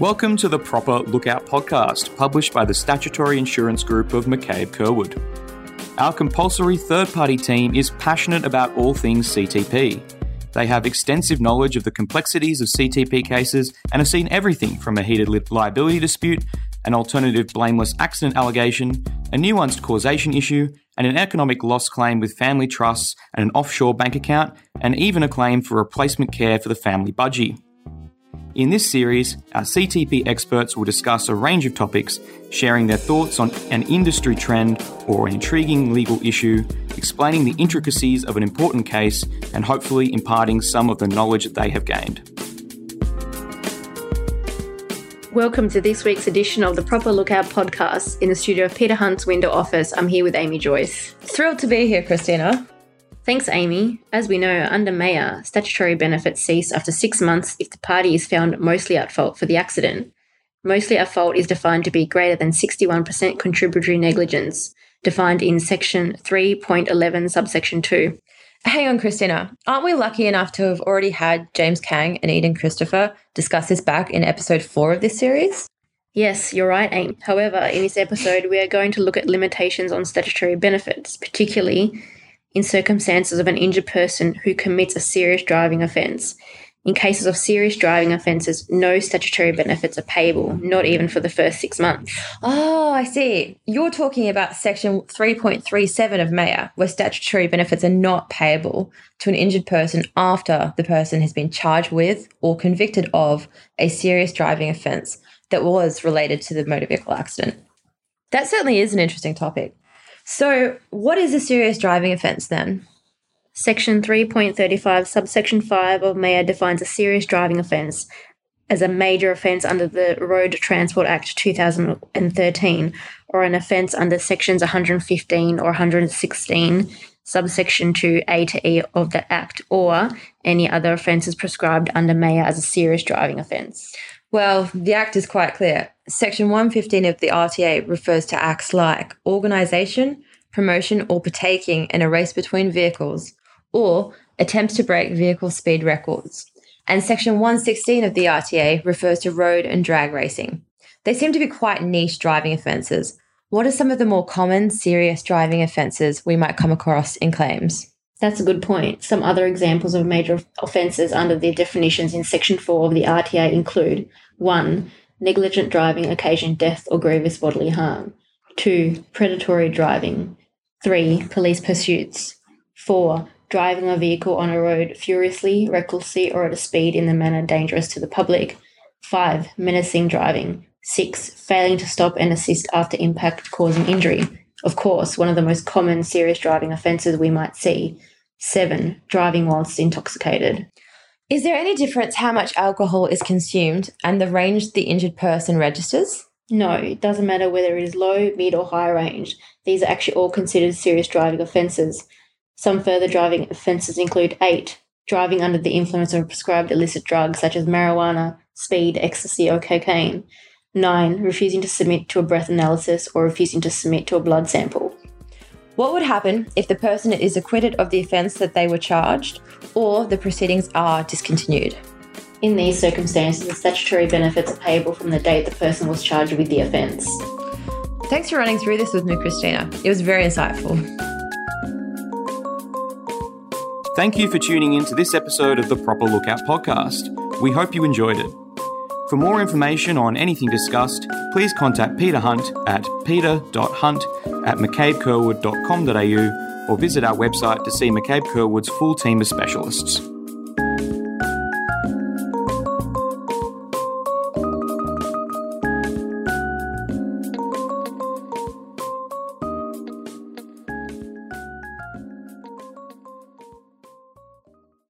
Welcome to the Proper Lookout podcast, published by the Statutory Insurance Group of McCabe Curwood. Our compulsory third party team is passionate about all things CTP. They have extensive knowledge of the complexities of CTP cases and have seen everything from a heated liability dispute, an alternative blameless accident allegation, a nuanced causation issue, and an economic loss claim with family trusts and an offshore bank account, and even a claim for replacement care for the family budgie. In this series, our CTP experts will discuss a range of topics, sharing their thoughts on an industry trend or an intriguing legal issue, explaining the intricacies of an important case, and hopefully imparting some of the knowledge that they have gained. Welcome to this week's edition of the Proper Lookout podcast in the studio of Peter Hunt's window office. I'm here with Amy Joyce. Thrilled to be here, Christina. Thanks, Amy. As we know, under MAIA, statutory benefits cease after six months if the party is found mostly at fault for the accident. Mostly at fault is defined to be greater than 61% contributory negligence, defined in section 3.11, subsection 2. Hang on, Christina. Aren't we lucky enough to have already had James Kang and Eden Christopher discuss this back in episode 4 of this series? Yes, you're right, Amy. However, in this episode, we are going to look at limitations on statutory benefits, particularly in circumstances of an injured person who commits a serious driving offence. In cases of serious driving offences, no statutory benefits are payable, not even for the first six months. Oh, I see. You're talking about section 3.37 of MAIA, where statutory benefits are not payable to an injured person after the person has been charged with or convicted of a serious driving offence that was related to the motor vehicle accident. That certainly is an interesting topic. So, what is a serious driving offence then? Section 3.35, subsection 5 of MAIA defines a serious driving offence as a major offence under the Road Transport Act 2013 or an offence under sections 115 or 116 subsection 2a to e of the act or any other offences prescribed under MAIA as a serious driving offence. Well, the Act is quite clear. Section 115 of the RTA refers to acts like organisation, promotion, or partaking in a race between vehicles, or attempts to break vehicle speed records. And Section 116 of the RTA refers to road and drag racing. They seem to be quite niche driving offences. What are some of the more common serious driving offences we might come across in claims? That's a good point. Some other examples of major offences under the definitions in Section 4 of the RTA include 1. Negligent driving occasion death or grievous bodily harm. 2. Predatory driving. 3. Police pursuits. 4. Driving a vehicle on a road furiously, recklessly, or at a speed in the manner dangerous to the public. 5. Menacing driving. 6. Failing to stop and assist after impact causing injury. Of course, one of the most common serious driving offences we might see Seven, driving whilst intoxicated. Is there any difference how much alcohol is consumed and the range the injured person registers? No, it doesn't matter whether it is low, mid, or high range. These are actually all considered serious driving offences. Some further driving offences include 8. Driving under the influence of prescribed illicit drugs such as marijuana, speed, ecstasy, or cocaine. 9. Refusing to submit to a breath analysis or refusing to submit to a blood sample. What would happen if the person is acquitted of the offence that they were charged or the proceedings are discontinued? In these circumstances, the statutory benefits are payable from the date the person was charged with the offence. Thanks for running through this with me, Christina. It was very insightful. Thank you for tuning in to this episode of the Proper Lookout podcast. We hope you enjoyed it. For more information on anything discussed, please contact Peter Hunt at peter.hunt at mccabecurwood.com.au or visit our website to see McCabe Curwood's full team of specialists.